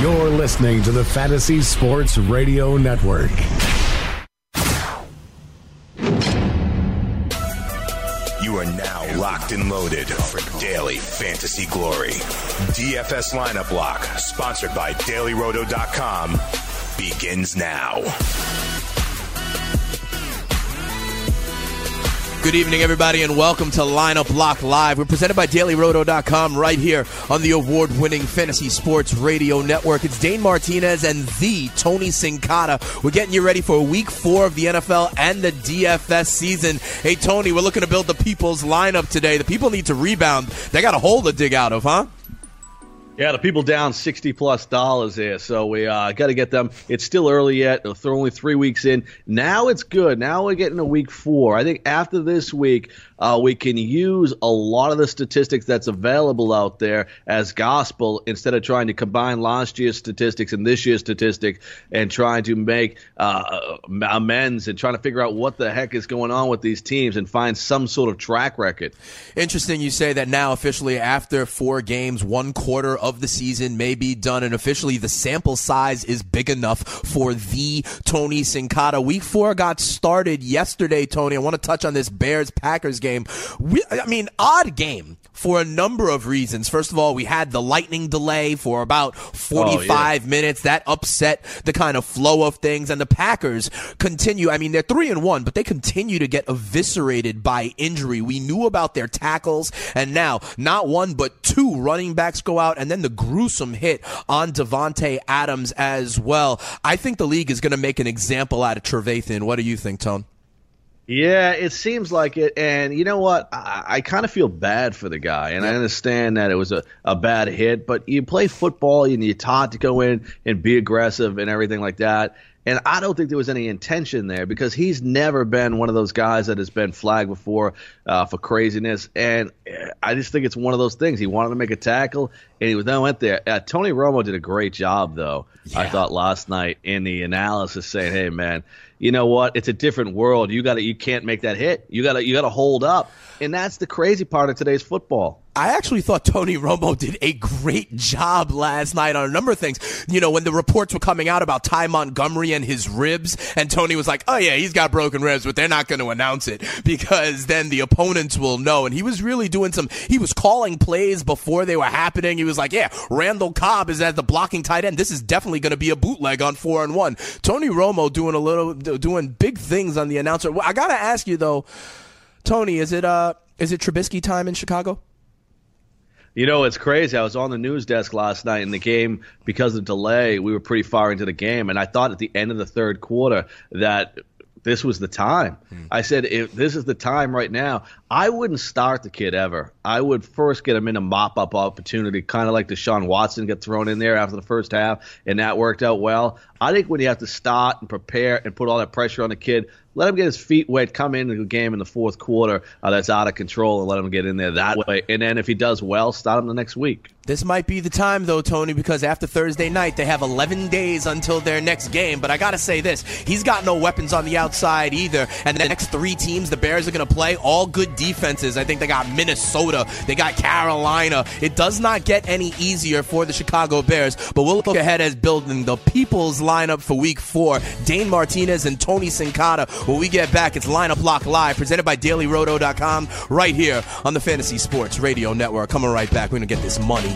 You're listening to the Fantasy Sports Radio Network. You are now locked and loaded for daily fantasy glory. DFS lineup lock, sponsored by dailyroto.com, begins now. Good evening, everybody, and welcome to Lineup Lock Live. We're presented by DailyRoto.com right here on the award winning Fantasy Sports Radio Network. It's Dane Martinez and the Tony Sincata. We're getting you ready for week four of the NFL and the DFS season. Hey, Tony, we're looking to build the people's lineup today. The people need to rebound. They got a hole to dig out of, huh? Yeah, the people down sixty plus dollars here, so we uh, got to get them. It's still early yet; they're only three weeks in. Now it's good. Now we're getting to week four. I think after this week, uh, we can use a lot of the statistics that's available out there as gospel instead of trying to combine last year's statistics and this year's statistics and trying to make uh, amends and trying to figure out what the heck is going on with these teams and find some sort of track record. Interesting, you say that now officially after four games, one quarter the season may be done, and officially the sample size is big enough for the Tony Sincata. Week four got started yesterday, Tony. I want to touch on this Bears Packers game. We, I mean, odd game for a number of reasons. First of all, we had the lightning delay for about 45 oh, yeah. minutes. That upset the kind of flow of things. And the Packers continue. I mean, they're three and one, but they continue to get eviscerated by injury. We knew about their tackles, and now not one, but two running backs go out, and then the gruesome hit on Davante Adams as well. I think the league is going to make an example out of Trevathan. What do you think, Tone? Yeah, it seems like it. And you know what? I, I kind of feel bad for the guy. And yeah. I understand that it was a, a bad hit, but you play football and you're taught to go in and be aggressive and everything like that. And I don't think there was any intention there because he's never been one of those guys that has been flagged before uh, for craziness. And I just think it's one of those things. He wanted to make a tackle, and he then went there. Uh, Tony Romo did a great job, though. Yeah. I thought last night in the analysis, saying, "Hey, man, you know what? It's a different world. You got to, you can't make that hit. You got to, you got to hold up." And that's the crazy part of today's football. I actually thought Tony Romo did a great job last night on a number of things. You know, when the reports were coming out about Ty Montgomery and his ribs, and Tony was like, oh, yeah, he's got broken ribs, but they're not going to announce it because then the opponents will know. And he was really doing some, he was calling plays before they were happening. He was like, yeah, Randall Cobb is at the blocking tight end. This is definitely going to be a bootleg on four and one. Tony Romo doing a little, doing big things on the announcer. I got to ask you, though, Tony, is it, uh, is it Trubisky time in Chicago? You know, it's crazy. I was on the news desk last night in the game because of delay. We were pretty far into the game, and I thought at the end of the third quarter that this was the time. Hmm. I said, if this is the time right now, I wouldn't start the kid ever. I would first get him in a mop up opportunity, kind of like Deshaun Watson get thrown in there after the first half, and that worked out well. I think when you have to start and prepare and put all that pressure on the kid, let him get his feet wet, come into the game in the fourth quarter uh, that's out of control, and let him get in there that way. And then if he does well, start him the next week. This might be the time, though, Tony, because after Thursday night, they have 11 days until their next game. But I got to say this he's got no weapons on the outside either. And the next three teams the Bears are going to play, all good defenses. I think they got Minnesota, they got Carolina. It does not get any easier for the Chicago Bears. But we'll look ahead as building the people's lineup for week four. Dane Martinez and Tony Sincata. When we get back, it's Lineup Lock Live, presented by DailyRoto.com, right here on the Fantasy Sports Radio Network. Coming right back. We're going to get this money.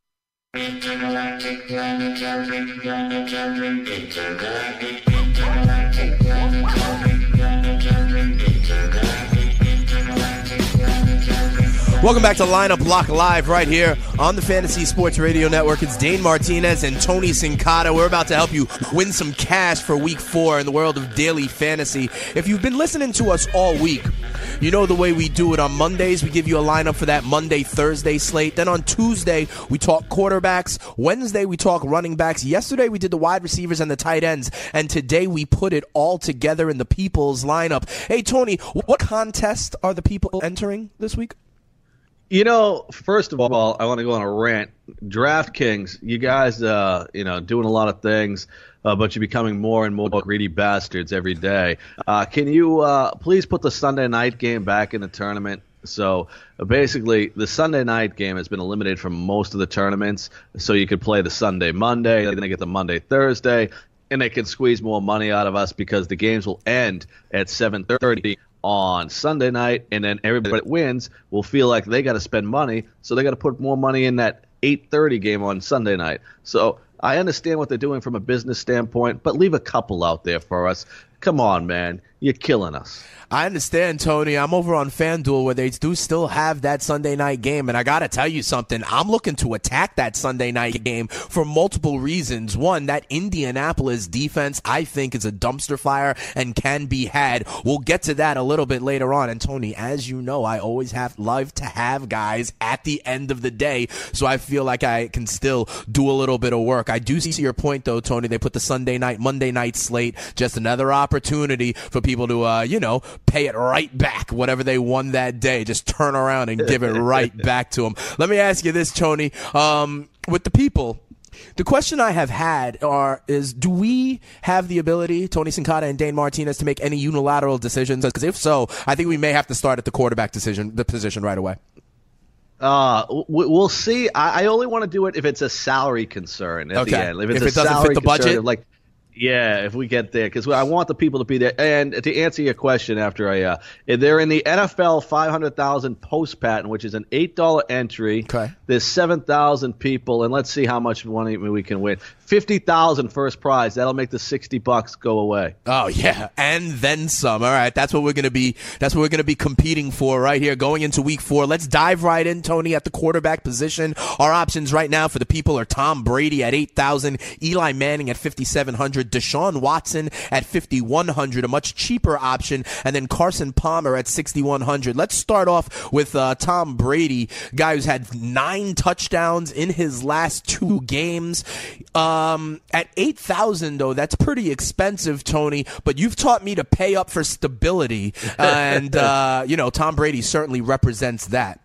Intergalactic planetary planetary intergalactic Welcome back to Lineup Lock Live right here on the Fantasy Sports Radio Network. It's Dane Martinez and Tony Sincata. We're about to help you win some cash for week four in the world of daily fantasy. If you've been listening to us all week, you know the way we do it. On Mondays, we give you a lineup for that Monday, Thursday slate. Then on Tuesday, we talk quarterbacks. Wednesday, we talk running backs. Yesterday, we did the wide receivers and the tight ends. And today, we put it all together in the people's lineup. Hey, Tony, what contest are the people entering this week? You know, first of all, I want to go on a rant. DraftKings, you guys, uh, you know, doing a lot of things, uh, but you're becoming more and more greedy bastards every day. Uh, can you uh, please put the Sunday night game back in the tournament? So uh, basically, the Sunday night game has been eliminated from most of the tournaments. So you could play the Sunday Monday, then they get the Monday Thursday, and they can squeeze more money out of us because the games will end at 7:30 on Sunday night, and then everybody that wins will feel like they got to spend money, so they got to put more money in that 8:30 game on Sunday night. So I understand what they're doing from a business standpoint, but leave a couple out there for us. Come on, man, you're killing us. I understand, Tony. I'm over on FanDuel where they do still have that Sunday night game. And I got to tell you something. I'm looking to attack that Sunday night game for multiple reasons. One, that Indianapolis defense, I think, is a dumpster fire and can be had. We'll get to that a little bit later on. And Tony, as you know, I always have love to have guys at the end of the day. So I feel like I can still do a little bit of work. I do see your point, though, Tony. They put the Sunday night, Monday night slate, just another opportunity for people to, uh, you know, pay it right back, whatever they won that day. Just turn around and give it right back to them. Let me ask you this, Tony. Um, with the people, the question I have had are is do we have the ability, Tony Sincata and Dane Martinez, to make any unilateral decisions? Because if so, I think we may have to start at the quarterback decision, the position right away. Uh, we'll see. I, only want to do it if it's a salary concern at okay. the end. If, if it doesn't fit the budget, like yeah, if we get there, because I want the people to be there. And to answer your question, after I, uh, they're in the NFL 500,000 post patent, which is an eight dollar entry. Okay. There's 7,000 people, and let's see how much money we can win. 50,000 first prize. That'll make the 60 bucks go away. Oh yeah, and then some. All right, that's what we're gonna be. That's what we're gonna be competing for right here, going into Week Four. Let's dive right in, Tony, at the quarterback position. Our options right now for the people are Tom Brady at 8,000, Eli Manning at 5,700. Deshaun Watson at 5,100, a much cheaper option, and then Carson Palmer at 6,100. Let's start off with uh, Tom Brady, guy who's had nine touchdowns in his last two games. Um, at 8,000, though, that's pretty expensive, Tony, but you've taught me to pay up for stability, and, uh, you know, Tom Brady certainly represents that.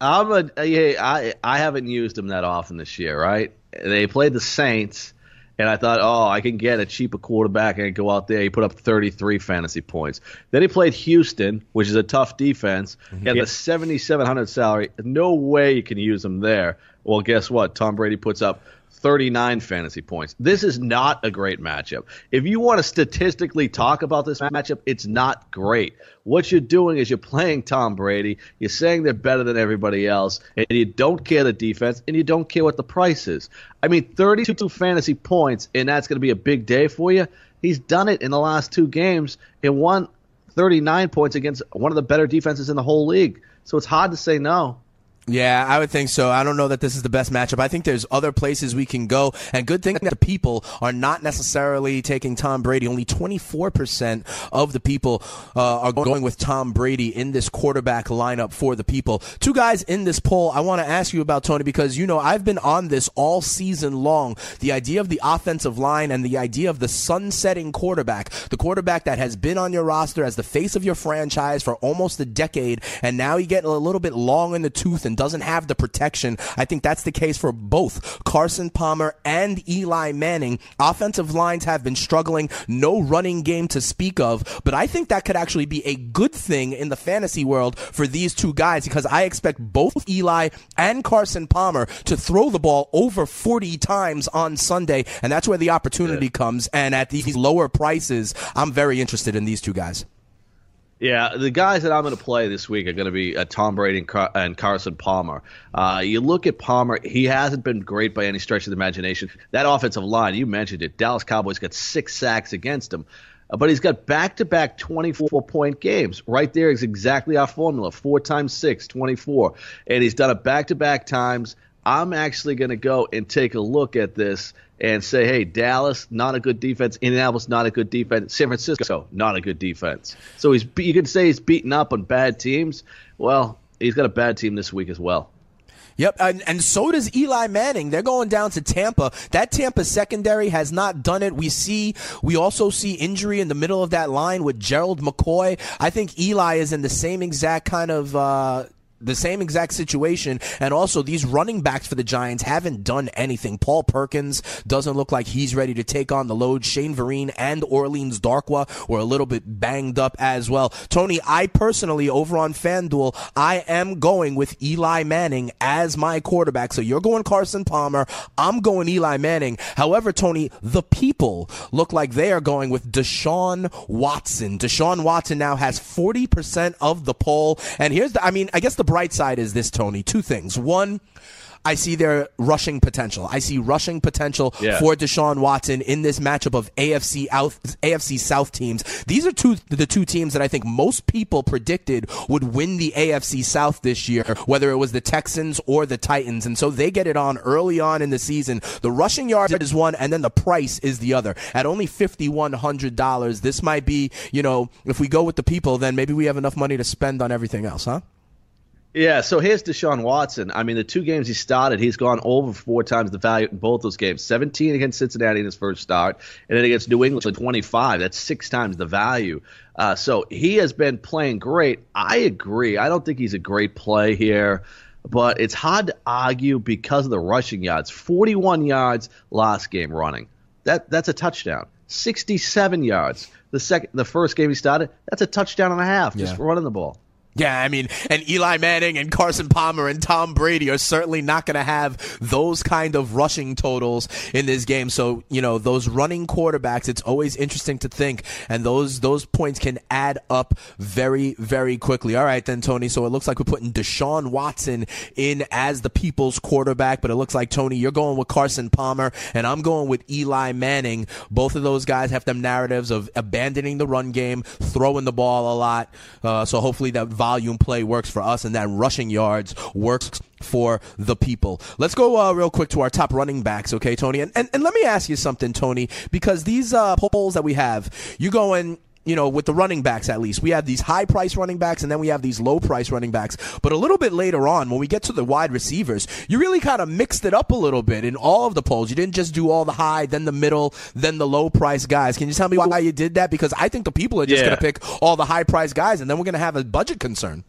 I'm a, yeah, I, I haven't used him that often this year, right? They played the Saints and I thought, oh, I can get a cheaper quarterback and go out there. He put up 33 fantasy points. Then he played Houston, which is a tough defense. Mm-hmm. He had the 7,700 salary. No way you can use him there. Well, guess what? Tom Brady puts up 39 fantasy points. This is not a great matchup. If you want to statistically talk about this matchup, it's not great. What you're doing is you're playing Tom Brady. You're saying they're better than everybody else, and you don't care the defense, and you don't care what the price is. I mean, 32 fantasy points, and that's going to be a big day for you. He's done it in the last two games and won 39 points against one of the better defenses in the whole league. So it's hard to say no. Yeah, I would think so. I don't know that this is the best matchup. I think there's other places we can go. And good thing that the people are not necessarily taking Tom Brady. Only 24% of the people uh, are going with Tom Brady in this quarterback lineup for the people. Two guys in this poll I want to ask you about, Tony, because, you know, I've been on this all season long. The idea of the offensive line and the idea of the sunsetting quarterback, the quarterback that has been on your roster as the face of your franchise for almost a decade, and now you get a little bit long in the tooth and doesn't have the protection. I think that's the case for both Carson Palmer and Eli Manning. Offensive lines have been struggling, no running game to speak of, but I think that could actually be a good thing in the fantasy world for these two guys because I expect both Eli and Carson Palmer to throw the ball over 40 times on Sunday, and that's where the opportunity comes. And at these lower prices, I'm very interested in these two guys. Yeah, the guys that I'm going to play this week are going to be uh, Tom Brady and, Car- and Carson Palmer. Uh, you look at Palmer; he hasn't been great by any stretch of the imagination. That offensive line, you mentioned it. Dallas Cowboys got six sacks against him. uh, but he's got back to back 24 point games. Right there is exactly our formula four times six, 24. And he's done it back to back times. I'm actually going to go and take a look at this and say, hey, Dallas, not a good defense. Indianapolis, not a good defense. San Francisco, not a good defense. So he's you could say he's beaten up on bad teams. Well, he's got a bad team this week as well. Yep, and, and so does Eli Manning. They're going down to Tampa. That Tampa secondary has not done it. We see, we also see injury in the middle of that line with Gerald McCoy. I think Eli is in the same exact kind of uh, the same exact situation. And also, these running backs for the Giants haven't done anything. Paul Perkins doesn't look like he's ready to take on the load. Shane Vereen and Orleans Darkwa were a little bit banged up as well. Tony, I personally, over on FanDuel, I am going with Eli Manning as my quarterback. So you're going Carson Palmer. I'm going Eli Manning. However, Tony, the people look like they are going with Deshaun Watson. Deshaun Watson now has 40% of the poll. And here's the, I mean, I guess the bright side is this, Tony. Two things. One, I see their rushing potential. I see rushing potential Yeah. for Deshaun Watson in this matchup of AFC out, AFC South teams. These are two the two teams that I think most people predicted would win the AFC South this year, whether it was the Texans or the Titans. And so they get it on early on in the season. The rushing yard is one, and then the price is the other. At only fifty one hundred dollars, this might be, you know, if we go with the people, then maybe we have enough money to spend on everything else, huh? Yeah, so here's Deshaun Watson. I mean, the two games he started, he's gone over four times the value in both those games. 17 against Cincinnati in his first start, and then against New England, 25. That's six times the value. Uh, so he has been playing great. I agree. I don't think he's a great play here, but it's hard to argue because of the rushing yards. 41 yards last game running. That that's a touchdown. 67 yards. The second, the first game he started, that's a touchdown and a half just Yeah. running the ball. Yeah, I mean, and Eli Manning and Carson Palmer and Tom Brady are certainly not going to have those kind of rushing totals in this game. So, you know, those running quarterbacks, it's always interesting to think, and those those points can add up very, very quickly. All right, then, Tony. So it looks like we're putting Deshaun Watson in as the people's quarterback, but it looks like Tony, you're going with Carson Palmer, and I'm going with Eli Manning. Both of those guys have them narratives of abandoning the run game, throwing the ball a lot. Uh, so hopefully that volume play works for us, and that rushing yards works for the people. Let's go uh, real quick to our top running backs, okay, Tony? And, and and let me ask you something, Tony, because these uh, polls that we have, you going you know, with the running backs at least. We have these high price running backs and then we have these low price running backs. But a little bit later on, when we get to the wide receivers, you really kind of mixed it up a little bit in all of the polls. You didn't just do all the high, then the middle, then the low price guys. Can you tell me why you did that? Because I think the people are just Yeah. going to pick all the high price guys and then we're going to have a budget concern.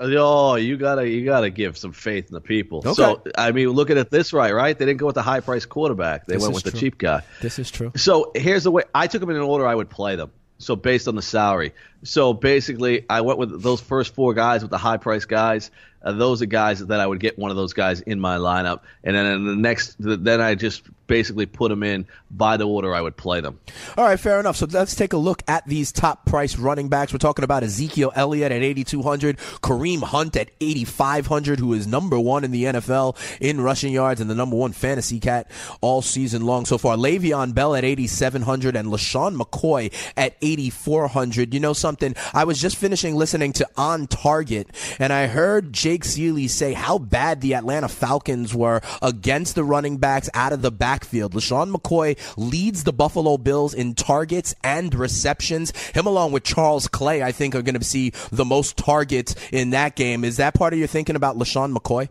Oh, you gotta you gotta give some faith in the people. Okay. So I mean, look at this right, right? They didn't go with the high price quarterback. They This went with the cheap guy. This is true. So here's the way I took them in an order I would play them. So based on the salary. So basically, I went with those first four guys with the high price guys. Uh, those are guys that I would get one of those guys in my lineup, and then the next, then I just basically put them in by the order I would play them. All right, fair enough. So let's take a look at these top price running backs. We're talking about Ezekiel Elliott at 8,200, Kareem Hunt at 8,500, who is number one in the NFL in rushing yards and the number one fantasy cat all season long so far. Le'Veon Bell at 8,700 and LeSean McCoy at 8,400. You know something? I was just finishing listening to On Target and I heard Jake Seeley say how bad the Atlanta Falcons were against the running backs out of the backfield. LeSean McCoy leads the Buffalo Bills in targets and receptions. Him along with Charles Clay, I think, are going to see the most targets in that game. Is that part of your thinking about LeSean McCoy?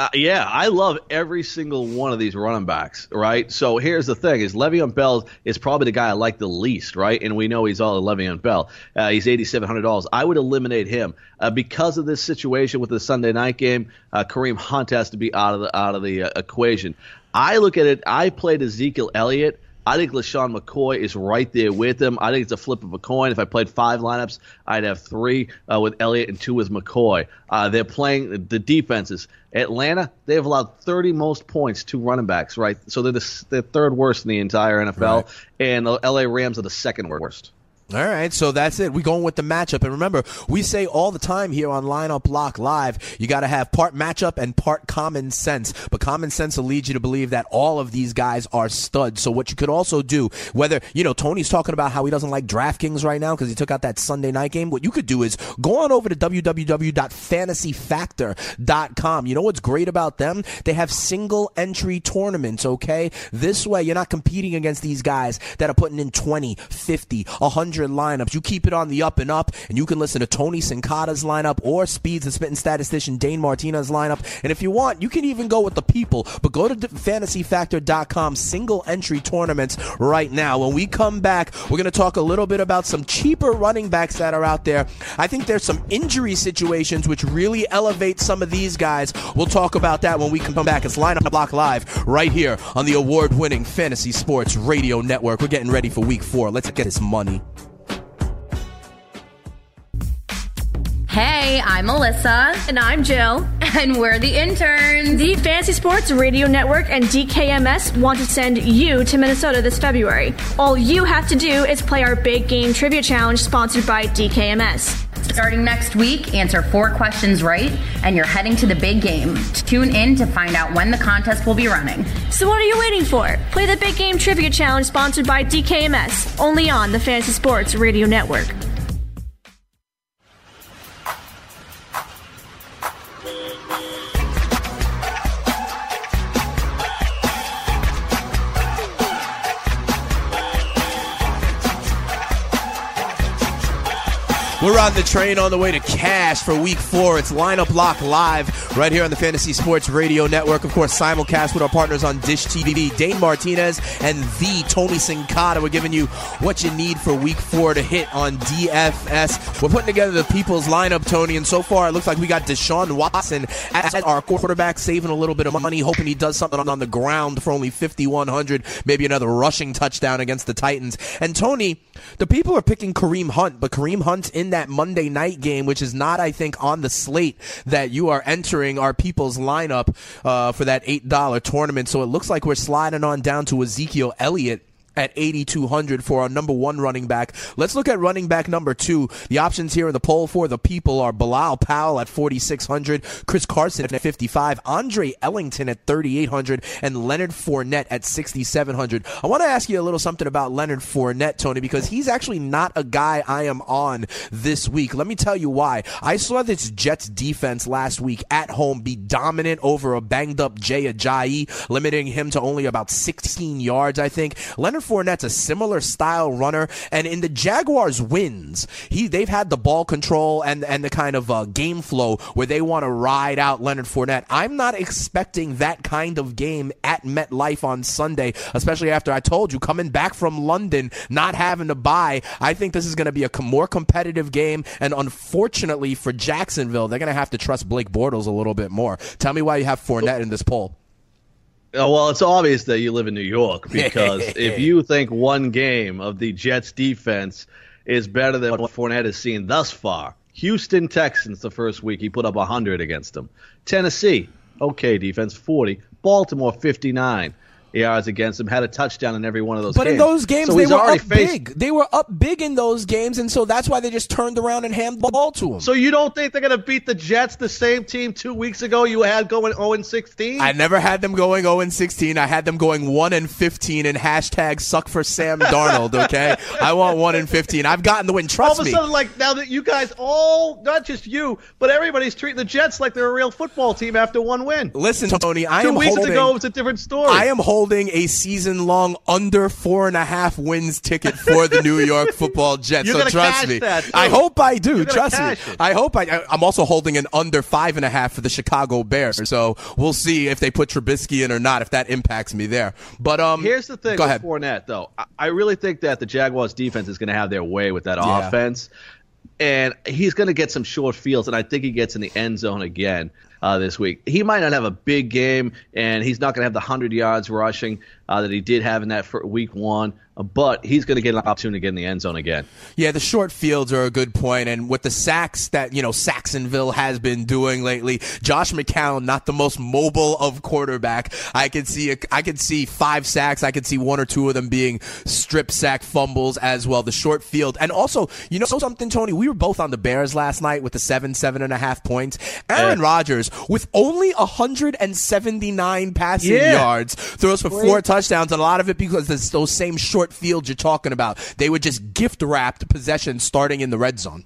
Uh, yeah, I love every single one of these running backs, right? So here's the thing: is Le'Veon Bell is probably the guy I like the least, right? And we know he's all Le'Veon Bell. Uh, he's eighty seven hundred dollars. I would eliminate him uh, because of this situation with the Sunday night game. Uh, Kareem Hunt has to be out of the out of the uh, equation. I look at it. I played Ezekiel Elliott. I think LeSean McCoy is right there with him. I think it's a flip of a coin. If I played five lineups, I'd have three uh, with Elliott and two with McCoy. Uh, they're playing the defenses. Atlanta, they have allowed 30 most points to running backs, right? So they're the, they're third worst in the entire NFL, and the LA Rams are the second worst. All right, so that's it. we going with the matchup. And remember, we say all the time here on Lineup Lock Live, you got to have part matchup and part common sense. But common sense will lead you to believe that all of these guys are studs. So what you could also do, whether, you know, Tony's talking about how he doesn't like DraftKings right now because he took out that Sunday night game. What you could do is go on over to www.fantasyfactor.com. You know what's great about them? They have single entry tournaments, okay? This way, you're not competing against these guys that are putting in 20, 50, 100 lineups. You keep it on the up and up, and you can listen to Tony Sincata's lineup or Speeds and Spitting Statistician Dane Martinez's lineup. And if you want, you can even go with the people, but go to fantasyfactor.com single entry tournaments right now. When we come back, we're going to talk a little bit about some cheaper running backs that are out there. I think there's some injury situations which really elevate some of these guys. We'll talk about that when we come back. It's Lineup Lock Live right here on the award winning Fantasy Sports Radio Network. We're getting ready for week four. Let's get this money. Hey, I'm Melissa. And I'm Jill. And we're the interns. The Fantasy Sports Radio Network and DKMS want to send you to Minnesota this February. All you have to do is play our big game trivia challenge sponsored by DKMS. Starting next week, answer four questions right, and you're heading to the big game. Tune in to find out when the contest will be running. So, what are you waiting for? Play the big game trivia challenge sponsored by DKMS, only on the Fantasy Sports Radio Network. On the train on the way to cash for week four. It's Lineup Lock Live right here on the Fantasy Sports Radio Network. Of course, simulcast with our partners on Dish TV, Dane Martinez and the Tony Sincata. We're giving you what you need for week four to hit on DFS. We're putting together the people's lineup, Tony, and so far it looks like we got Deshaun Watson as our quarterback, saving a little bit of money, hoping he does something on the ground for only 5,100, maybe another rushing touchdown against the Titans. And Tony, the people are picking Kareem Hunt, but Kareem Hunt's in that Monday night game, which is not, I think, on the slate that you are entering our people's lineup uh, for that $8 tournament. So it looks like we're sliding on down to Ezekiel Elliott at 8,200 for our number one running back. Let's look at running back number two. The options here in the poll for the people are Bilal Powell at 4,600, Chris Carson at 55, Andre Ellington at 3,800, and Leonard Fournette at 6,700. I want to ask you a little something about Leonard Fournette, Tony, because he's actually not a guy I am on this week. Let me tell you why. I saw this Jets defense last week at home be dominant over a banged up Jay Ajayi, limiting him to only about 16 yards, I think. Leonard Fournette's a similar style runner, and in the Jaguars' wins, he they've had the ball control and and the kind of uh, game flow where they want to ride out Leonard Fournette. I'm not expecting that kind of game at MetLife on Sunday, especially after I told you coming back from London, not having to buy. I think this is going to be a more competitive game, and unfortunately for Jacksonville, they're going to have to trust Blake Bortles a little bit more. Tell me why you have Fournette in this poll. Oh, well, it's obvious that you live in New York because if you think one game of the Jets defense is better than what Fournette has seen thus far, Houston Texans the first week he put up 100 against them. Tennessee, okay defense 40. Baltimore 59 yards against him, had a touchdown in every one of those but games. in those games, so they were up faced... big. They were up big in those games, and so that's why they just turned around and handed the ball to him. So you don't think they're going to beat the Jets, the same team two weeks ago you had going 0 16? I never had them going 0 16. I had them going 1 and 15 and hashtag suck for Sam Darnold, okay? I want 1 and 15. I've gotten the win. Trust me. all of a sudden, like, now that you guys all, not just you, but everybody's treating the Jets like they're a real football team after one win. Listen, Tony, I two am weeks holding, ago it was a different story. I am holding a season long under four and a half wins ticket for the New York Football Jets. You're so trust me. That, I hope I do. Trust me. It. I hope I. I'm also holding an under five and a half for the Chicago Bears. So we'll see if they put Trubisky in or not. If that impacts me there. But um, here's the thing go with ahead. Fournette though. I really think that the Jaguars defense is going to have their way with that Yeah. offense. And he's going to get some short fields, and I think he gets in the end zone again. Uh, this week. He might not have a big game, and he's not going to have the 100 yards rushing uh, that he did have in that week one, but he's going to get an opportunity to get in the end zone again. Yeah, the short fields are a good point, and with the sacks that you know Sacksonville has been doing lately, Josh McCown not the most mobile of quarterback. I could see a, I could see five sacks. I could see one or two of them being strip sack fumbles as well. The short field, and also you know something, Tony. We were both on the Bears last night with the seven seven and a half points. Aaron yeah. Rodgers with only 179 passing yeah. yards throws for four touchdowns, and a lot of it because it's those same short fields you're talking about. They were just gift wrapped possession starting in the red zone.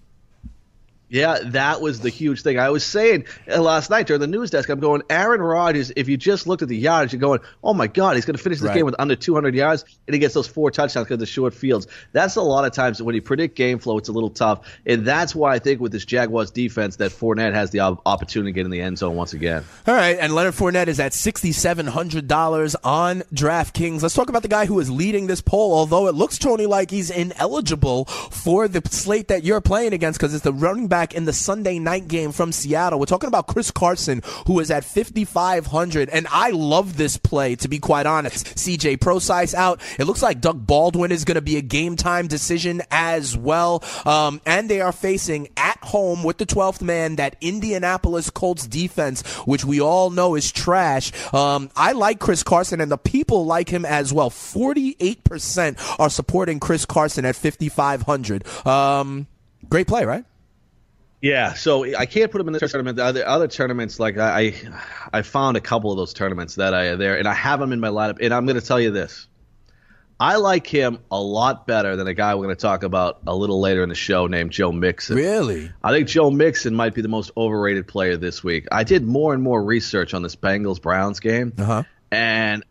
Yeah, that was the huge thing. I was saying uh, last night during the news desk, I'm going, Aaron Rodgers, if you just looked at the yards, you're going, oh my God, he's going to finish this right. game with under 200 yards, and he gets those four touchdowns because of the short fields. That's a lot of times when you predict game flow, it's a little tough. And that's why I think with this Jaguars defense that Fournette has the opportunity to get in the end zone once again. All right, and Leonard Fournette is at $6,700 on DraftKings. Let's talk about the guy who is leading this poll, although it looks, Tony, like he's ineligible for the slate that you're playing against because it's the running back in the Sunday night game from Seattle. We're talking about Chris Carson, who is at 5,500. And I love this play, to be quite honest. CJ Prosise out. It looks like Doug Baldwin is going to be a game time decision as well. Um, and they are facing at home with the 12th man that Indianapolis Colts defense, which we all know is trash. Um, I like Chris Carson, and the people like him as well. 48% are supporting Chris Carson at 5,500. Um, great play, right? Yeah, so I can't put them in this tournament. The other, other tournaments, like I, I found a couple of those tournaments that I are there, and I have them in my lineup. And I'm going to tell you this: I like him a lot better than a guy we're going to talk about a little later in the show named Joe Mixon. Really? I think Joe Mixon might be the most overrated player this week. I did more and more research on this Bengals Browns game, uh-huh. and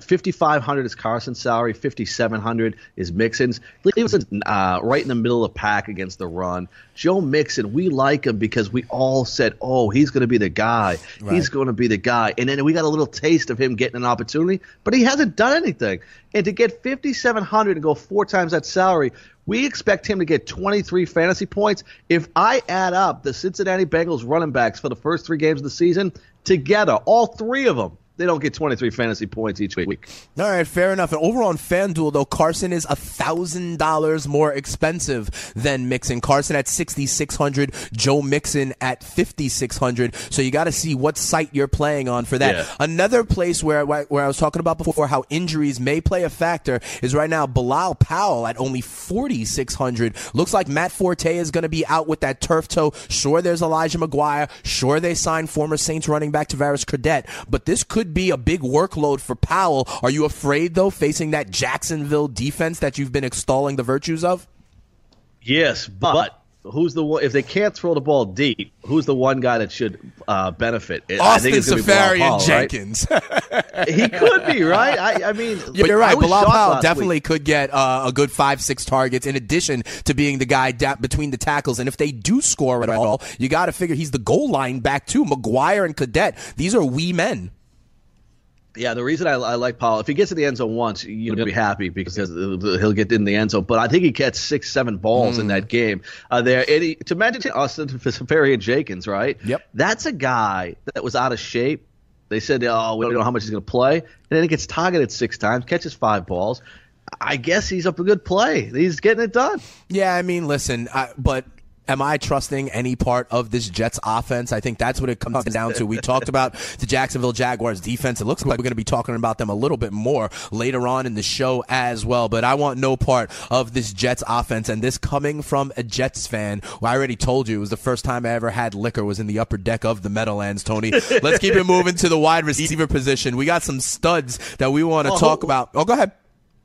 5500 is Carson's salary, 5700 is Mixon's. Cleveland's uh, right in the middle of the pack against the run. Joe Mixon, we like him because we all said, "Oh, he's going to be the guy. Right. He's going to be the guy." And then we got a little taste of him getting an opportunity, but he hasn't done anything. And to get 5700 and go four times that salary, we expect him to get 23 fantasy points. If I add up the Cincinnati Bengals running backs for the first three games of the season together, all three of them they don't get 23 fantasy points each week. All right, fair enough. And over on FanDuel, though, Carson is $1,000 more expensive than Mixon. Carson at 6600 Joe Mixon at 5600 So you got to see what site you're playing on for that. Yeah. Another place where, where I was talking about before how injuries may play a factor is right now Bilal Powell at only 4600 Looks like Matt Forte is going to be out with that turf toe. Sure, there's Elijah McGuire. Sure, they signed former Saints running back Travaris Cadet. But this could be a big workload for Powell. Are you afraid, though, facing that Jacksonville defense that you've been extolling the virtues of? Yes, but who's the one? If they can't throw the ball deep, who's the one guy that should uh, benefit? Austin Seferian Jenkins. Right? he could be right. I, I mean, yeah, you're right. Bilal Powell definitely week. could get uh, a good five, six targets in addition to being the guy da- between the tackles. And if they do score at all, you got to figure he's the goal line back too. McGuire and Cadet, these are wee men. Yeah, the reason I, I, like Powell, if he gets to the end zone once, you'll be happy because he'll get in the end zone. But I think he gets six, seven balls mm. in that game. Uh, there, he, to mention Austin Seferian Jenkins, right? Yep. That's a guy that was out of shape. They said, "Oh, we don't know how much he's going to play," and then he gets targeted six times, catches five balls. I guess he's up a good play. He's getting it done. Yeah, I mean, listen, I, but Am I trusting any part of this Jets offense? I think that's what it comes down to. We talked about the Jacksonville Jaguars defense. It looks like we're going to be talking about them a little bit more later on in the show as well. But I want no part of this Jets offense. And this coming from a Jets fan, well, I already told you it was the first time I ever had liquor was in the upper deck of the Meadowlands, Tony. Let's keep it moving to the wide receiver position. We got some studs that we want to oh, talk about. Oh, go ahead.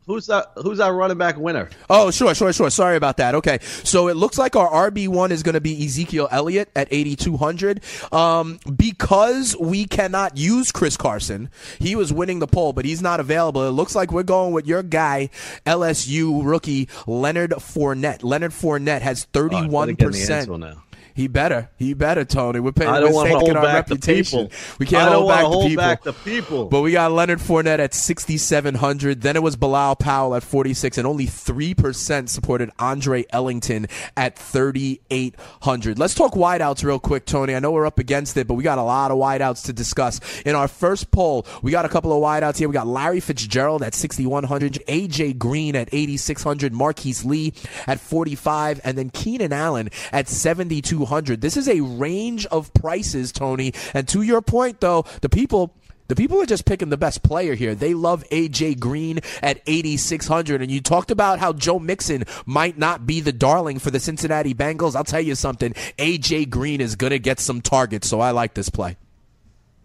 Who's our Who's our running back winner? Oh, sure, sure, sure. Sorry about that. Okay, so it looks like our RB one is going to be Ezekiel Elliott at eighty two hundred. Um, because we cannot use Chris Carson, he was winning the poll, but he's not available. It looks like we're going with your guy, LSU rookie Leonard Fournette. Leonard Fournette has thirty one percent. He better. He better, Tony. We're paying. I don't we're hold our reputation. We can't hold, back, hold the people. back the people. But we got Leonard Fournette at 6,700. Then it was Bilal Powell at 46, and only 3% supported Andre Ellington at 3,800. Let's talk wideouts real quick, Tony. I know we're up against it, but we got a lot of wideouts to discuss. In our first poll, we got a couple of wideouts here. We got Larry Fitzgerald at 6,100, AJ Green at 8,600, Marquise Lee at 45, and then Keenan Allen at 7,200. This is a range of prices, Tony. And to your point, though, the people the people are just picking the best player here. They love AJ Green at 8600 and you talked about how Joe Mixon might not be the darling for the Cincinnati Bengals. I'll tell you something. AJ Green is going to get some targets, so I like this play.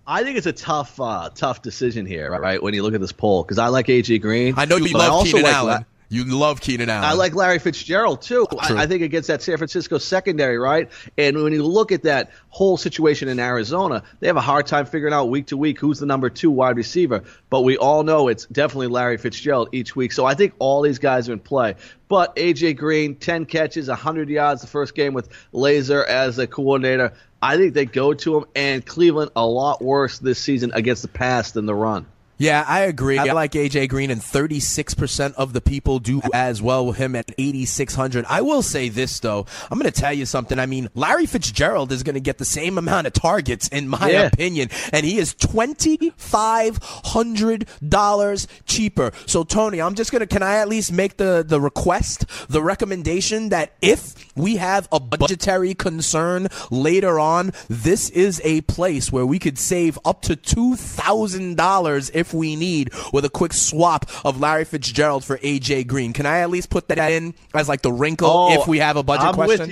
I think it's a tough, uh, tough decision here, right? When you look at this poll, because I like AJ Green. I know you love also Keenan like Allen. La- you love Keenan Allen. I like Larry Fitzgerald too. I, I think against that San Francisco secondary, right? And when you look at that whole situation in Arizona, they have a hard time figuring out week to week who's the number two wide receiver. But we all know it's definitely Larry Fitzgerald each week. So I think all these guys are in play. But AJ Green, 10 catches, 100 yards the first game with Lazor as a coordinator. I think they go to him, and Cleveland a lot worse this season against the pass than the run. Yeah, I agree. I like AJ Green, and 36% of the people do as well with him at 8,600. I will say this, though. I'm going to tell you something. I mean, Larry Fitzgerald is going to get the same amount of targets, in my Yeah. opinion, and he is $2,500 cheaper. So, Tony, I'm just going to, can I at least make the, the request, the recommendation that if we have a budgetary concern later on, this is a place where we could save up to $2,000 if we need with a quick swap of Larry Fitzgerald for AJ Green. Can I at least put that in as like the wrinkle oh, if we have a budget Oh, I'm question?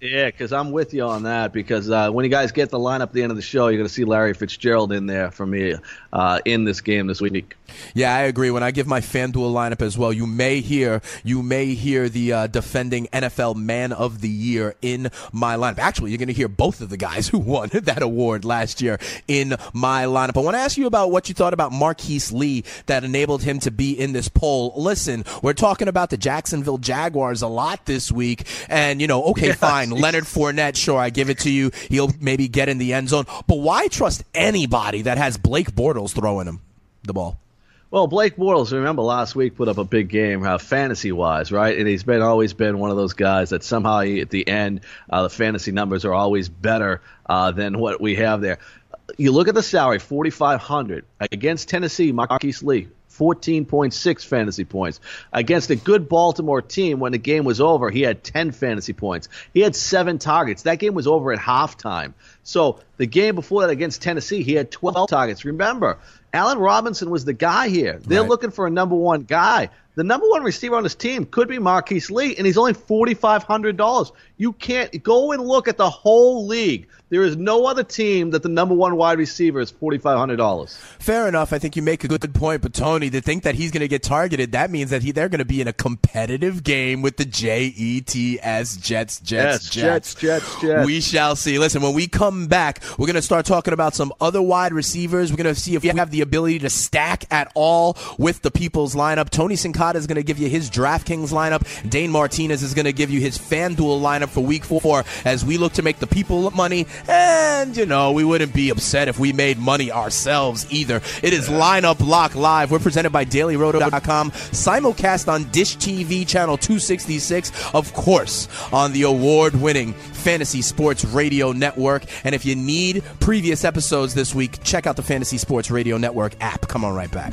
Yeah, because I'm with you on that. Because uh, when you guys get the lineup at the end of the show, you're going to see Larry Fitzgerald in there for me uh, in this game this week. Yeah, I agree. When I give my FanDuel lineup as well, you may hear you may hear the uh, defending NFL Man of the Year in my lineup. Actually, you're going to hear both of the guys who won that award last year in my lineup. I want to ask you about what you thought about Marquise Lee that enabled him to be in this poll. Listen, we're talking about the Jacksonville Jaguars a lot this week, and you know, okay, fine, Leonard Fournette, sure, I give it to you. He'll maybe get in the end zone, but why trust anybody that has Blake Bortles throwing him the ball? Well, Blake Bortles, remember last week put up a big game, uh, fantasy wise, right? And he's been always been one of those guys that somehow he, at the end, uh, the fantasy numbers are always better uh, than what we have there. You look at the salary, forty five hundred against Tennessee, Marquise Lee. 14.6 fantasy points. Against a good Baltimore team, when the game was over, he had 10 fantasy points. He had seven targets. That game was over at halftime. So the game before that against Tennessee, he had 12 targets. Remember, Allen Robinson was the guy here. They're Right. looking for a number one guy. The number one receiver on his team could be Marquise Lee, and he's only $4,500. You can't go and look at the whole league. There is no other team that the number one wide receiver is $4,500. Fair enough. I think you make a good point, but Tony, to think that he's going to get targeted, that means that he they're going to be in a competitive game with the J E T S Jets, Jets, Yes, Jets, Jets, Jets. We shall see. Listen, when we come back, we're going to start talking about some other wide receivers. We're going to see if we have the ability to stack at all with the people's lineup. Tony Sincata is going to give you his DraftKings lineup. Dane Martinez is going to give you his FanDuel lineup for Week Four as we look to make the people money. And you know, we wouldn't be upset if we made money ourselves either. It is Lineup Lock Live. We're presented by DailyRoto.com, simulcast on Dish TV channel 266, of course, on the award-winning Fantasy Sports Radio Network. And if you need previous episodes this week, check out the Fantasy Sports Radio Network app. Come on right back.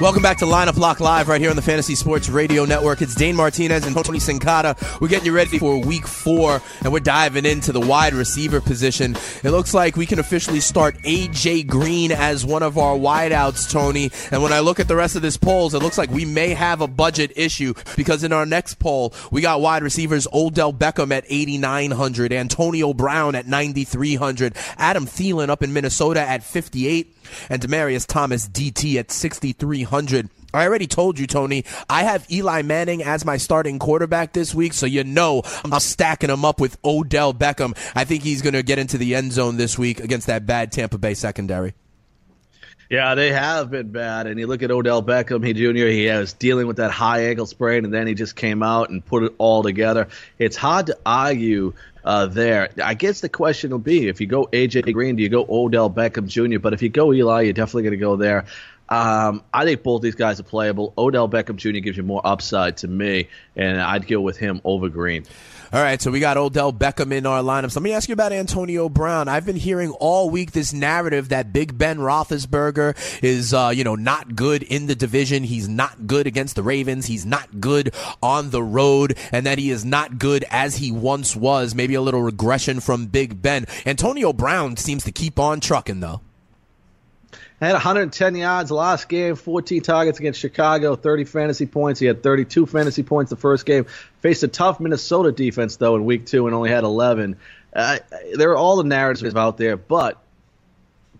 Welcome back to Lineup Lock Live right here on the Fantasy Sports Radio Network. It's Dane Martinez and Tony Sincata. We're getting you ready for week four, and we're diving into the wide receiver position. It looks like we can officially start A.J. Green as one of our wideouts, Tony. And when I look at the rest of this polls, it looks like we may have a budget issue because in our next poll, we got wide receivers Odell Beckham at 8,900, Antonio Brown at 9,300, Adam Thielen up in Minnesota at 58 and Demaryius Thomas DT at 6,300. I already told you, Tony, I have Eli Manning as my starting quarterback this week, so you know I'm stacking him up with Odell Beckham. I think he's going to get into the end zone this week against that bad Tampa Bay secondary. Yeah, they have been bad. And you look at Odell Beckham, he Jr., he was dealing with that high ankle sprain, and then he just came out and put it all together. It's hard to argue uh, there. I guess the question will be if you go AJ Green, do you go Odell Beckham Jr.? But if you go Eli, you're definitely going to go there. Um, I think both these guys are playable. Odell Beckham Jr. gives you more upside to me, and I'd go with him over Green. All right, so we got Odell Beckham in our lineups. Let me ask you about Antonio Brown. I've been hearing all week this narrative that Big Ben Roethlisberger is, uh, you know, not good in the division. He's not good against the Ravens. He's not good on the road, and that he is not good as he once was. Maybe a little regression from Big Ben. Antonio Brown seems to keep on trucking, though had 110 yards last game, 14 targets against Chicago, 30 fantasy points. He had 32 fantasy points the first game. Faced a tough Minnesota defense though in week two and only had 11. Uh, there are all the narratives out there, but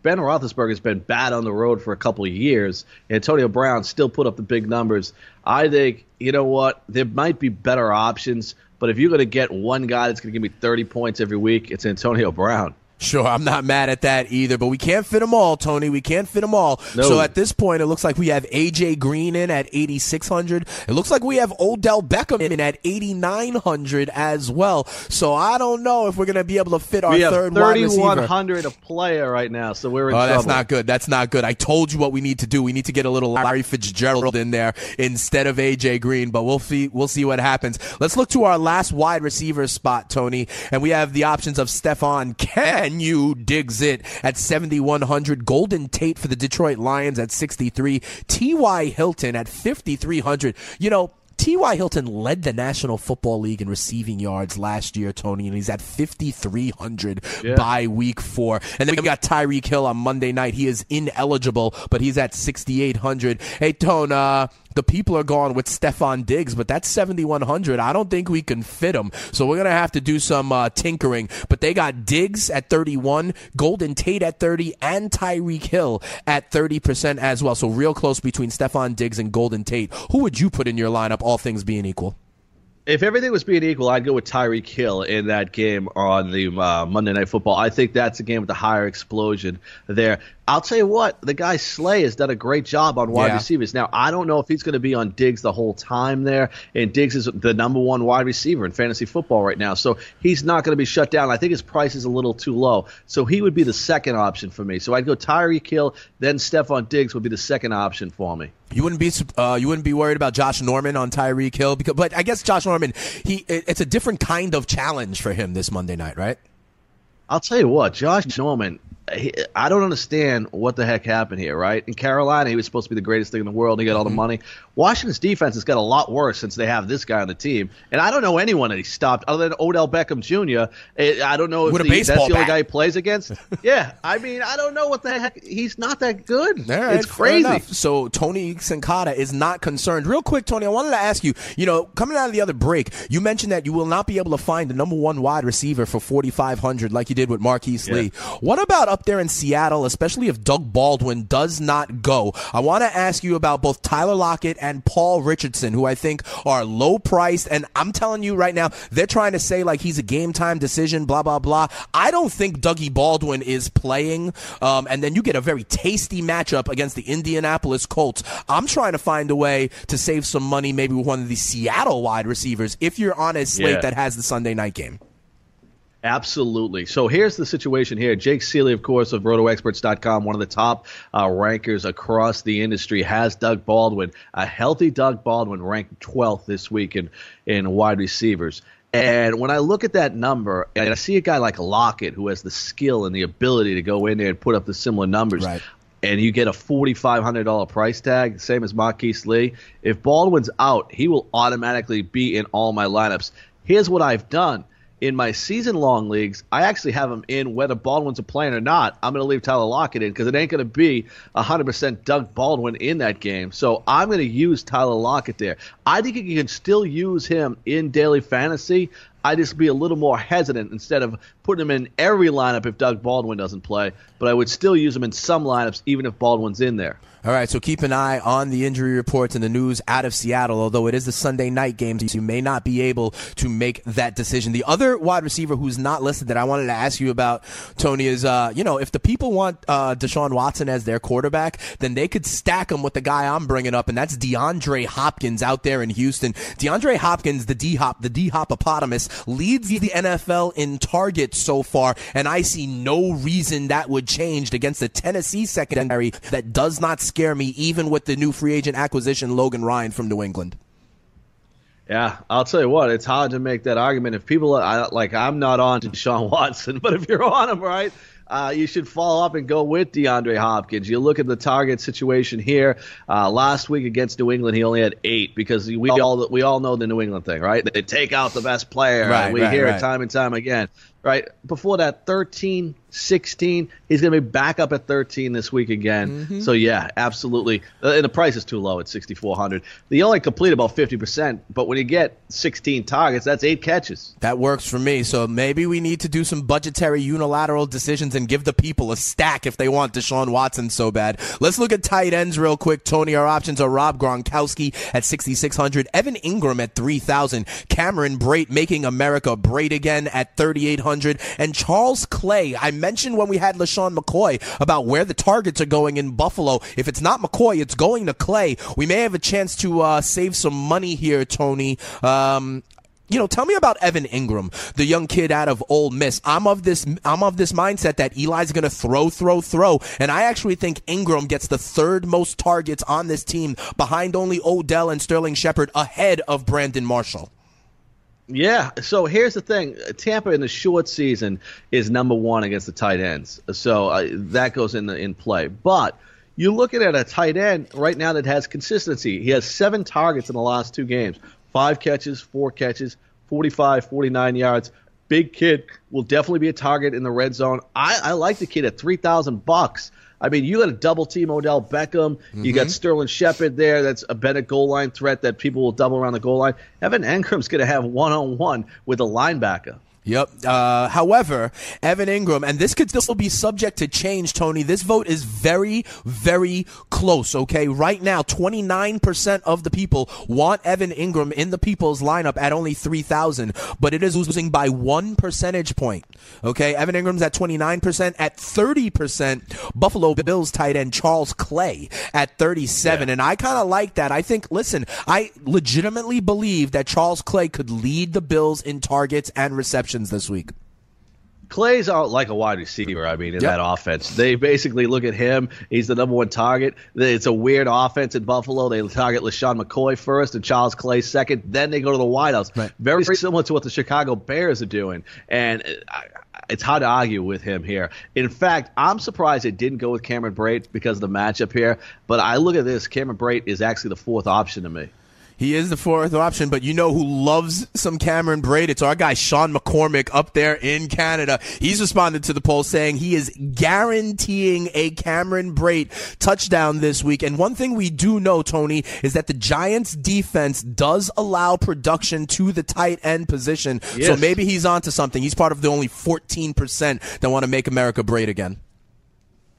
Ben Roethlisberger has been bad on the road for a couple of years. Antonio Brown still put up the big numbers. I think you know what there might be better options, but if you're going to get one guy that's going to give me 30 points every week, it's Antonio Brown. Sure, I'm not mad at that either, but we can't fit them all, Tony. We can't fit them all. No. So at this point, it looks like we have AJ Green in at 8,600. It looks like we have Odell Beckham in at 8,900 as well. So I don't know if we're going to be able to fit our we third wide receiver. 3,100 a player right now, so we're in oh, trouble. That's not good. That's not good. I told you what we need to do. We need to get a little Larry Fitzgerald in there instead of AJ Green, but we'll see. We'll see what happens. Let's look to our last wide receiver spot, Tony, and we have the options of Stefon Ken you digs it at 7,100. Golden Tate for the Detroit Lions at 63. T.Y. Hilton at 5,300. You know, T.Y. Hilton led the National Football League in receiving yards last year, Tony, and he's at 5,300 yeah. by week four. And then we got Tyreek Hill on Monday night. He is ineligible, but he's at 6,800. Hey, Tone, uh, the people are going with Stefon Diggs, but that's 7,100. I don't think we can fit him. So we're going to have to do some uh, tinkering. But they got Diggs at 31, Golden Tate at 30, and Tyreek Hill at 30% as well. So real close between Stefon Diggs and Golden Tate. Who would you put in your lineup, all things being equal? if everything was being equal, I'd go with Tyreek Hill in that game on the uh, Monday Night Football. I think that's a game with a higher explosion there. I'll tell you what, the guy Slay has done a great job on wide yeah. receivers. Now, I don't know if he's going to be on Diggs the whole time there, and Diggs is the number one wide receiver in fantasy football right now, so he's not going to be shut down. I think his price is a little too low, so he would be the second option for me. So I'd go Tyreek Hill, then Stefon Diggs would be the second option for me. You wouldn't be uh, you wouldn't be worried about Josh Norman on Tyreek Hill because, but I guess Josh Norman he it's a different kind of challenge for him this Monday night, right? I'll tell you what, Josh Norman I don't understand what the heck happened here, right? In Carolina, he was supposed to be the greatest thing in the world. He got all the mm-hmm. money. Washington's defense has got a lot worse since they have this guy on the team. And I don't know anyone that he stopped other than Odell Beckham Jr. I don't know if the, that's the only guy he plays against. yeah, I mean, I don't know what the heck. He's not that good. Right, it's crazy. So Tony Sincata is not concerned. Real quick, Tony, I wanted to ask you. You know, coming out of the other break, you mentioned that you will not be able to find the number one wide receiver for forty five hundred like you did with Marquise yeah. Lee. What about up there in Seattle, especially if Doug Baldwin does not go? I want to ask you about both Tyler Lockett and Paul Richardson, who I think are low priced. And I'm telling you right now, they're trying to say like he's a game time decision, blah, blah, blah. I don't think Dougie Baldwin is playing. Um, and then you get a very tasty matchup against the Indianapolis Colts. I'm trying to find a way to save some money, maybe with one of the Seattle wide receivers, if you're on a slate yeah. that has the Sunday night game. Absolutely. So here's the situation here. Jake Ciely, of course, of RotoExperts.com, one of the top uh, rankers across the industry, has Doug Baldwin. A healthy Doug Baldwin ranked 12th this week in, in wide receivers. And when I look at that number and I see a guy like Lockett who has the skill and the ability to go in there and put up the similar numbers, right. and you get a $4,500 price tag, same as Marquise Lee, if Baldwin's out, he will automatically be in all my lineups. Here's what I've done in my season long leagues, I actually have him in whether Baldwin's a playing or not. I'm going to leave Tyler Lockett in because it ain't going to be 100% Doug Baldwin in that game. So I'm going to use Tyler Lockett there. I think you can still use him in daily fantasy. I just be a little more hesitant instead of putting him in every lineup if Doug Baldwin doesn't play. But I would still use him in some lineups even if Baldwin's in there. All right, so keep an eye on the injury reports and the news out of Seattle. Although it is the Sunday night game, so you may not be able to make that decision. The other wide receiver who's not listed that I wanted to ask you about, Tony, is uh, you know if the people want uh, Deshaun Watson as their quarterback, then they could stack him with the guy I'm bringing up, and that's DeAndre Hopkins out there in Houston. DeAndre Hopkins, the D Hop, the D Hopopotamus, leads the NFL in targets so far, and I see no reason that would change against the Tennessee secondary that does not scare me, even with the new free agent acquisition, Logan Ryan from New England. Yeah, I'll tell you what, it's hard to make that argument. If people are, like, I'm not on to Sean Watson, but if you're on him, right, uh, you should follow up and go with DeAndre Hopkins. You look at the target situation here. Uh, last week against New England, he only had eight because we all we all know the New England thing, right? They take out the best player. Right, we right, hear right. it time and time again, right? Before that, 13, 16. He's going to be back up at 13 this week again. Mm-hmm. So yeah, absolutely. Uh, And the price is too low at 6,400. They only complete about 50%, but when you get 16 targets, that's eight catches. That works for me. So maybe we need to do some budgetary unilateral decisions and give the people a stack if they want Deshaun Watson so bad. Let's look at tight ends real quick, Tony. Our options are Rob Gronkowski at 6,600, Evan Engram at 3,000, Cameron Brate making America Brate again at 3,800, and Charles Clay. I mentioned when we had LeSean McCoy about where the targets are going in Buffalo. If it's not McCoy, it's going to Clay. We may have a chance to uh, save some money here, Tony. Um, you know, tell me about Evan Engram, the young kid out of Ole Miss. I'm of this, I'm of this mindset that Eli's going to throw, throw, throw, and I actually think Engram gets the third most targets on this team, behind only Odell and Sterling Shepard, ahead of Brandon Marshall. Yeah. So here's the thing: Tampa in the short season is number one against the tight ends. So uh, that goes in the, in play. But you're looking at a tight end right now that has consistency. He has seven targets in the last two games: five catches, four catches, 45, 49 yards. Big kid will definitely be a target in the red zone. I, I like the kid at three thousand bucks. I mean, you got a double team Odell Beckham. You got mm-hmm. Sterling Shepard there. That's a better goal line threat that people will double around the goal line. Evan Engram's going to have one on one with a linebacker. Yep. Uh, however, Evan Engram, and this could still be subject to change, Tony. This vote is very, very close, okay? Right now, 29% of the people want Evan Engram in the people's lineup at only 3,000, but it is losing by one percentage point, okay? Evan Engram's at 29%. At 30%, Buffalo Bills tight end Charles Clay at 37. And I kind of like that. I think, listen, I legitimately believe that Charles Clay could lead the Bills in targets and receptions this week. Clay's out like a wide receiver. I mean, in Yep. that offense, they basically look at him. He's the number one target. It's a weird offense in Buffalo. They target LeSean McCoy first and Charles Clay second. Then they go to the wideouts. Right. Very similar to what the Chicago Bears are doing. And uh, I, it's hard to argue with him here. In fact, I'm surprised it didn't go with Cameron Brate because of the matchup here. But I look at this. Cameron Brate is actually the fourth option to me. He is the fourth option, but you know who loves some Cameron Brate? It's our guy Sean McCormick up there in Canada. He's responded to the poll saying he is guaranteeing a Cameron Brate touchdown this week. And one thing we do know, Tony, is that the Giants defense does allow production to the tight end position. So maybe he's onto something. He's part of the only 14% that want to make America Brate again.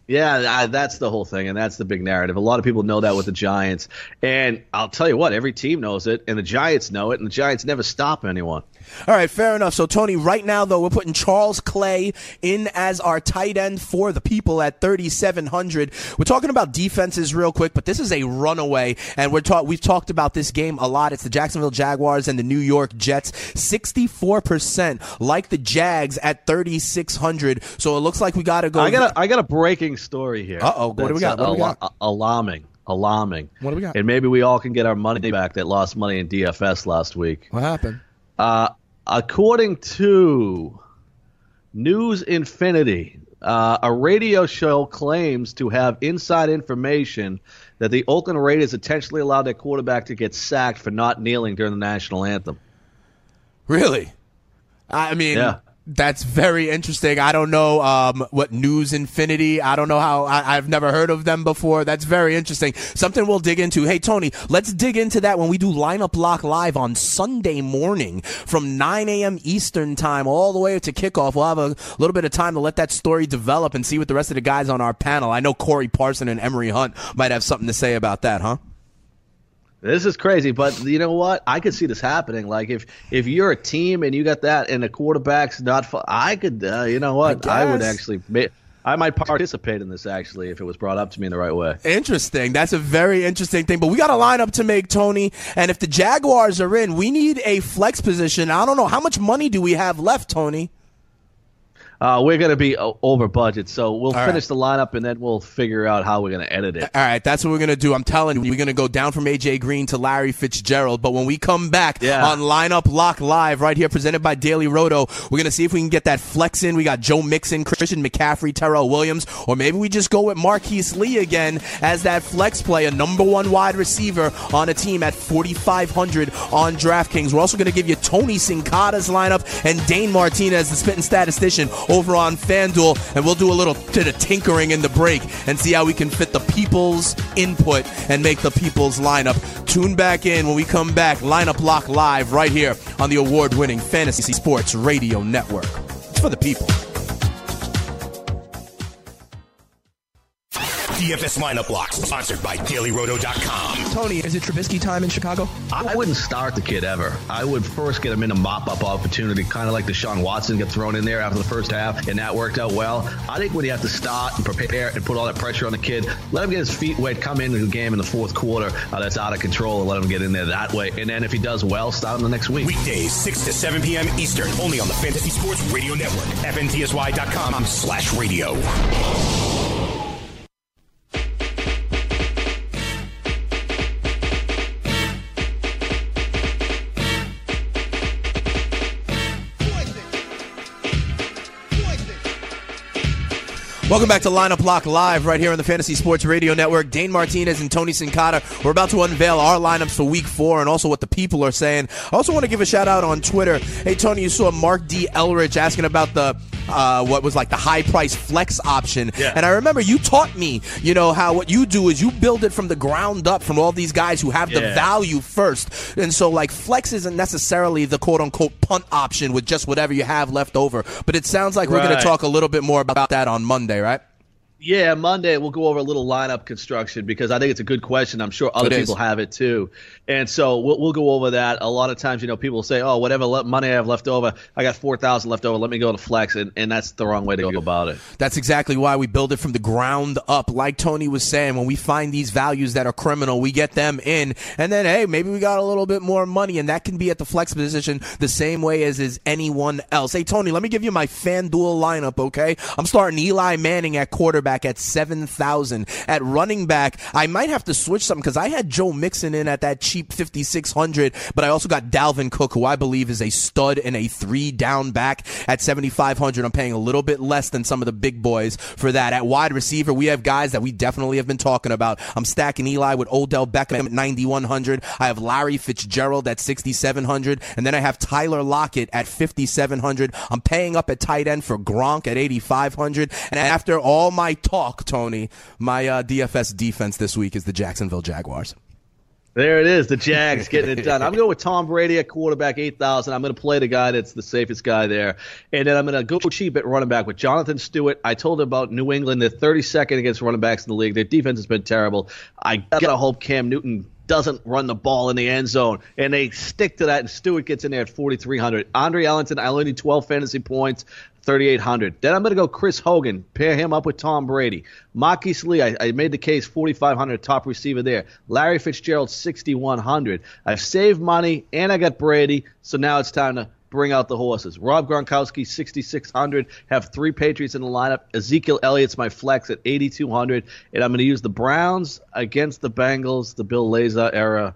Yeah, I, that's the whole thing, and that's the big narrative. A lot of people know that with the Giants, and I'll tell you what, every team knows it, and the Giants know it, and the Giants never stop anyone. All right, fair enough. So, Tony, right now, though, we're putting Charles Clay in as our tight end for the people at 3,700. We're talking about defenses real quick, but this is a runaway, and we're talk- we've talked about this game a lot. It's the Jacksonville Jaguars and the New York Jets. 64% like the Jags at 3,600. So it looks like we got to go. I got a, I got a breaking story here. Uh-oh, what do we got? What do we al- Alarming, alarming. What do we got? And maybe we all can get our money back that lost money in DFS last week. What happened? Uh, according to News Infinity, Uh, a radio show claims to have inside information that the Oakland Raiders intentionally allowed their quarterback to get sacked for not kneeling during the national anthem. Really? I mean, Yeah. That's very interesting. I don't know um, what News Infinity. I don't know how. I, I've never heard of them before. That's very interesting. Something we'll dig into. Hey Tony, let's dig into that when we do lineup lock live on Sunday morning from 9 a.m. Eastern time all the way to kickoff. We'll have a little bit of time to let that story develop and see what the rest of the guys on our panel. I know Corey Parson and Emery Hunt might have something to say about that, huh? This is crazy, but you know what? I could see this happening. Like if if you're a team and you got that, and the quarterback's not, fu- I could. Uh, you know what? I, would actually. I might participate in this actually if it was brought up to me in the right way. Interesting. That's a very interesting thing. But we got a lineup to make, Tony. And if the Jaguars are in, we need a flex position. I don't know. How much money do we have left, Tony? Uh, we're going to be over budget, so we'll All finish right. the lineup and then we'll figure out how we're going to edit it. All right, that's what we're going to do. I'm telling you, we're going to go down from AJ Green to Larry Fitzgerald. But when we come back Yeah. on Lineup Lock Live, right here, presented by Daily Roto, we're going to see if we can get that flex in. We got Joe Mixon, Christian McCaffrey, Terrell Williams, or maybe we just go with Marquise Lee again as that flex play, a number one wide receiver on a team at 4,500 on DraftKings. We're also going to give you Tony Sincata's lineup and Dane Martinez, the spitting statistician, over on FanDuel, and we'll do a little bit of tinkering in the break and see how we can fit the people's input and make the people's lineup. Tune back in when we come back. Lineup Lock Live right here on the award-winning Fantasy Sports Radio Network. It's for the people. DFS lineup lock, sponsored by DailyRoto.com. Tony, is it Trubisky time in Chicago? I wouldn't start the kid ever. I would first get him in a mop up opportunity, kind of like Deshaun Watson get thrown in there after the first half, and that worked out well. I think when you have to start and prepare and put all that pressure on the kid, let him get his feet wet, come into the game in the fourth quarter uh, that's out of control, and let him get in there that way. And then if he does well, start him the next week. Weekdays, 6 to 7 p.m. Eastern, only on the Fantasy Sports Radio Network. FNTSY.com slash radio. Welcome back to Lineup Lock Live right here on the Fantasy Sports Radio Network. Dane Martinez and Tony Sincata. We're about to unveil our lineups for week four and also what the people are saying. I also want to give a shout out on Twitter. Hey, Tony, you saw Mark D. Elrich asking about the uh, what was like the high price flex option. Yeah. And I remember you taught me, you know, how what you do is you build it from the ground up from all these guys who have the value first. And so, like, flex isn't necessarily the quote unquote punt option with just whatever you have left over. But it sounds like we're going to talk a little bit more about that on Monday, right? Yeah, Monday we'll go over a little lineup construction because I think it's a good question. I'm sure other people have it too, and so we'll, we'll go over that. A lot of times, you know, people say, "Oh, whatever le- money I have left over, I got four thousand left over. Let me go to flex," and, and that's the wrong way to go about it. That's exactly why we build it from the ground up. Like Tony was saying, when we find these values that are criminal, we get them in. And then, hey, maybe we got a little bit more money, and that can be at the flex position the same way as is anyone else. Hey, Tony, let me give you my FanDuel lineup, okay? I'm starting Eli Manning at quarterback at 7,000. At running back, I might have to switch something because I had Joe Mixon in at that cheap 5,600, but I also got Dalvin Cook, who I believe is a stud and a three down back at 7,500. I'm paying a little bit less than some of the big boys for that. At wide receiver, we have guys that we definitely have been talking about. I'm stacking Eli with Odell Beckham at 9,100. I have Larry Fitzgerald at 6,700. And then I have Tyler Lockett at 5,700. I'm paying up at tight end for Gronk at 8,500. And after all my talk, Tony, my uh, DFS defense this week is the Jacksonville Jaguars. There it is, the Jags getting it done. I'm going with Tom Brady at quarterback, 8,000. I'm going to play the guy that's the safest guy there. And then I'm going to go cheap at running back with Jonathan Stewart. I told him about New England. They're 32nd against running backs in the league. Their defense has been terrible. I got to hope Cam Newton doesn't run the ball in the end zone. And they stick to that, and Stewart gets in there at 4,300. Andre Ellington, I only need 12 fantasy points. 3,800. Then I'm going to go Chris Hogan, pair him up with Tom Brady. Marquise Lee, I, I made the case 4,500, top receiver there. Larry Fitzgerald, 6,100. I've saved money and I got Brady, so now it's time to bring out the horses. Rob Gronkowski, 6,600. Have three Patriots in the lineup. Ezekiel Elliott's my flex at 8,200. And I'm going to use the Browns against the Bengals, the Bill Lazor era.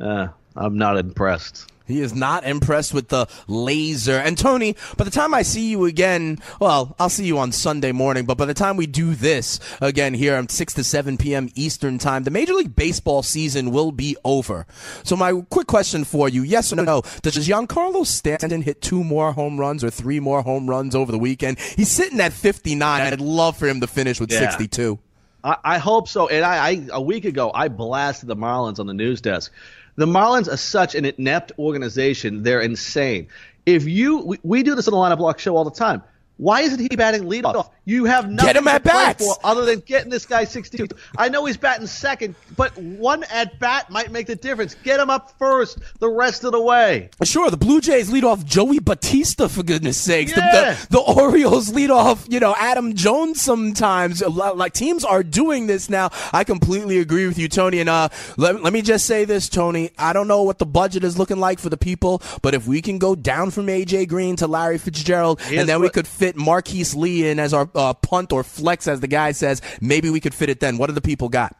Uh, I'm not impressed. He is not impressed with the Lazor. And Tony, by the time I see you again, well, I'll see you on Sunday morning, but by the time we do this again here at 6 to 7 p.m. Eastern Time, the Major League Baseball season will be over. So my quick question for you, yes or no, does Giancarlo Stanton hit two more home runs or three more home runs over the weekend? He's sitting at 59. I'd love for him to finish with Yeah. 62. I, I hope so. And I, I a week ago I blasted the Marlins on the news desk. The Marlins are such an inept organization; they're insane. If you, we, we do this on the lineup block show all the time. Why isn't he batting leadoff? You have nothing him to at play bats. for other than getting this guy 62. I know he's batting second, but one at bat might make the difference. Get him up first the rest of the way. Sure, the Blue Jays lead off Joey Bautista for goodness sakes. The- Yeah. The, the, Orioles lead off, you know, Adam Jones sometimes. Like teams are doing this now. I completely agree with you, Tony. And uh, let, let me just say this, Tony. I don't know what the budget is looking like for the people, but if we can go down from AJ Green to Larry Fitzgerald, Here's and then we could fit Marquise Lee in as our uh, punt or flex, as the guy says, maybe we could fit it then. What do the people got?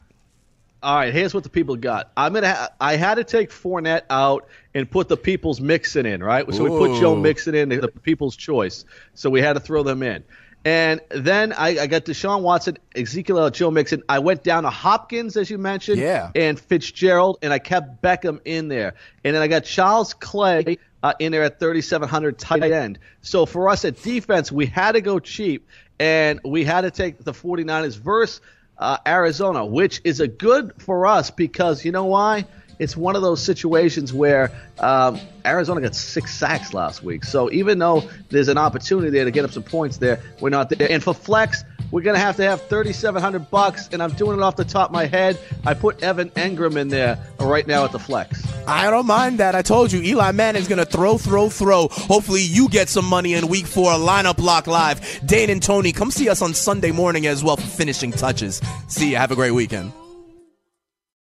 All right, here's what the people got. I'm gonna. Ha- I had to take Fournette out and put the people's Mixon in, right? So we put Joe Ooh. Mixon in, the people's choice. So we had to throw them in. And then I, I got Deshaun Watson, Ezekiel Joe Mixon. I went down to Hopkins, as you mentioned, Yeah. and Fitzgerald, and I kept Beckham in there. And then I got Charles Clay uh, in there at 3,700 tight end. So for us at defense, we had to go cheap, and we had to take the 49ers versus uh, Arizona, which is a good for us because you know why? It's one of those situations where um, Arizona got six sacks last week. So even though there's an opportunity there to get up some points there, we're not there. And for flex, we're gonna have to have 3,700 bucks, and I'm doing it off the top of my head. I put Evan Engram in there right now at the flex. I don't mind that. I told you, Eli Manning's to throw, throw, throw. Hopefully, you get some money in week four. Lineup Lock Live. Dane and Tony, come see us on Sunday morning as well for finishing touches. See you. Have a great weekend.